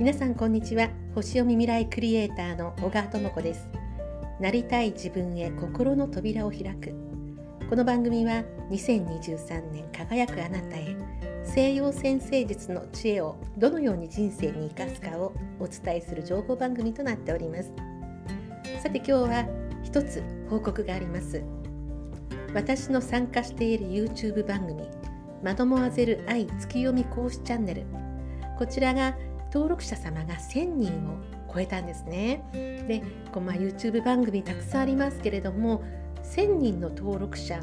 皆さんこんにちは。星読み未来クリエイターの小川智子です。なりたい自分へ心の扉を開く。この番組は2023年輝くあなたへ西洋先生術の知恵をどのように人生に生かすかをお伝えする情報番組となっております。さて今日は一つ報告があります。私の参加している YouTube 番組マドモアゼル愛月読み講師チャンネル。こちらが登録者様が1000人を超えたんですね。で、こうまあ、YouTube 番組たくさんありますけれども1000人の登録者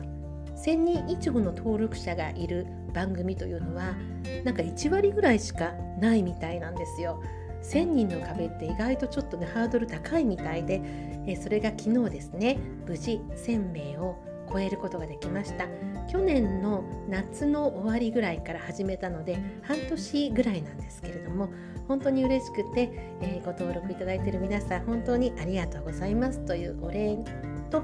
1000人以上の登録者がいる番組というのはなんか1割ぐらいしかないみたいなんですよ。1000人の壁って意外とちょっとねハードル高いみたいで、えそれが昨日ですね無事1000名を超えることができました去年の夏の終わりぐらいから始めたので半年ぐらいなんですけれども本当に嬉しくて、えー、ご登録いただいている皆さん本当にありがとうございますというお礼と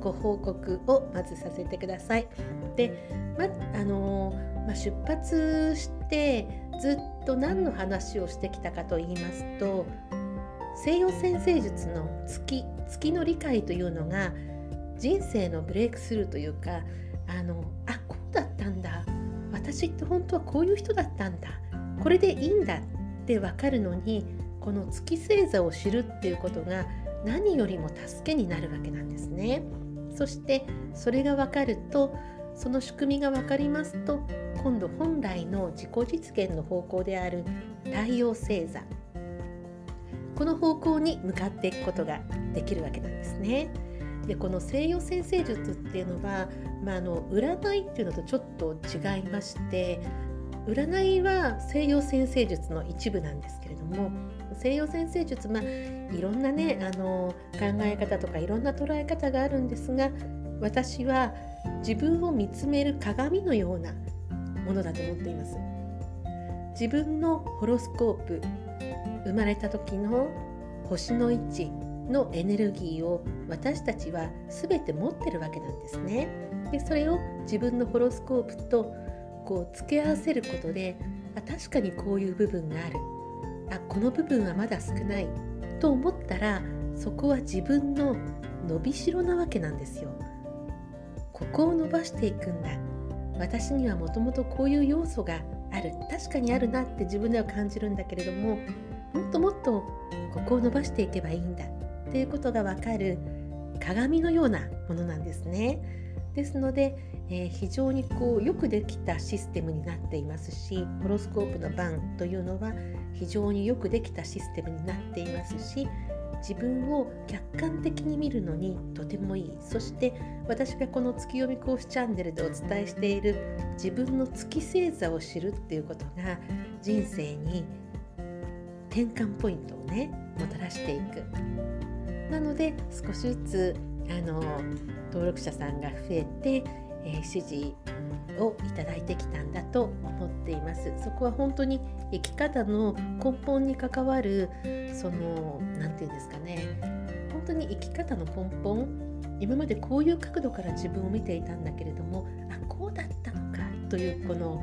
ご報告をまずさせてください。で、まあのー、まあ、出発してずっと何の話をしてきたかと言いますと西洋先生術の月月の理解というのが人生のブレイクスルーというかあのあこうだったんだ私って本当はこういう人だったんだこれでいいんだって分かるのにこの月星座を知るっていうことが何よりも助けになるわけなんですね。そしてそれが分かるとその仕組みが分かりますと今度本来の自己実現の方向である太陽星座この方向に向かっていくことができるわけなんですね。でこの西洋先生術っていうのは、まあ、あの占いっていうのとちょっと違いまして占いは西洋先生術の一部なんですけれども西洋先生術まあいろんなねあの考え方とかいろんな捉え方があるんですが私は自分を見つめる鏡のようなものだと思っています。自分のホロスコープ生まれた時の星の位置のエネルギーを私たちは全て持ってるわけなんですね。でそれを自分のホロスコープとこう付け合わせることであ確かにこういう部分がある。あこの部分はまだ少ない。と思ったらそこは自分の伸びしろなわけなんですよ。ここを伸ばしていくんだ。私にはもともとこういう要素がある。確かにあるなって自分では感じるんだけれどももっともっとここを伸ばしていけばいいんだ。っていうことがわかる鏡のようなものなんですね。ですので、えー、非常にこうよくできたシステムになっていますしホロスコープの番というのは非常によくできたシステムになっていますし自分を客観的に見るのにとてもいいそして私がこの月読み講師チャンネルでお伝えしている自分の月星座を知るっていうことが人生に転換ポイントをねもたらしていくなので少しずつあの登録者さんが増えて、えー、支持をいただいてきたんだと思っています。そこは本当に生き方の根本に関わるその何て言うんですかね。本当に生き方の根本。今までこういう角度から自分を見ていたんだけれどもあこうだったのかというこの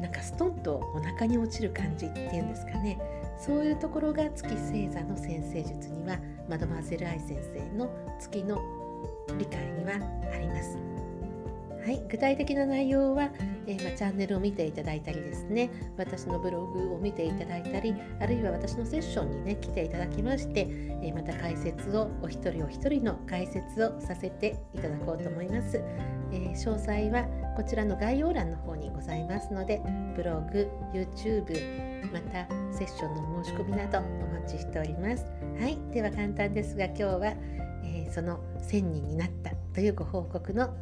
なんかストンとお腹に落ちる感じっていうんですかね。そういうところが月星座の先生術にはマドマーゼル愛先生の月の理解にはあります。はい、具体的な内容は、えー、まチャンネルを見ていただいたりですね私のブログを見ていただいたりあるいは私のセッションにね来ていただきまして、えー、また解説をお一人お一人の解説をさせていただこうと思います、えー、詳細はこちらの概要欄の方にございますのでブログ YouTube またセッションの申し込みなどお待ちしておりますはいでは簡単ですが今日はえー、その1000人になったというご報告の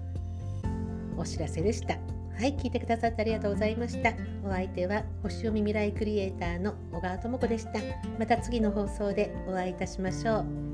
お知らせでした。はい、聞いてくださってありがとうございました。お相手は星読み未来クリエイターの小川智子でした。また次の放送でお会いいたしましょう。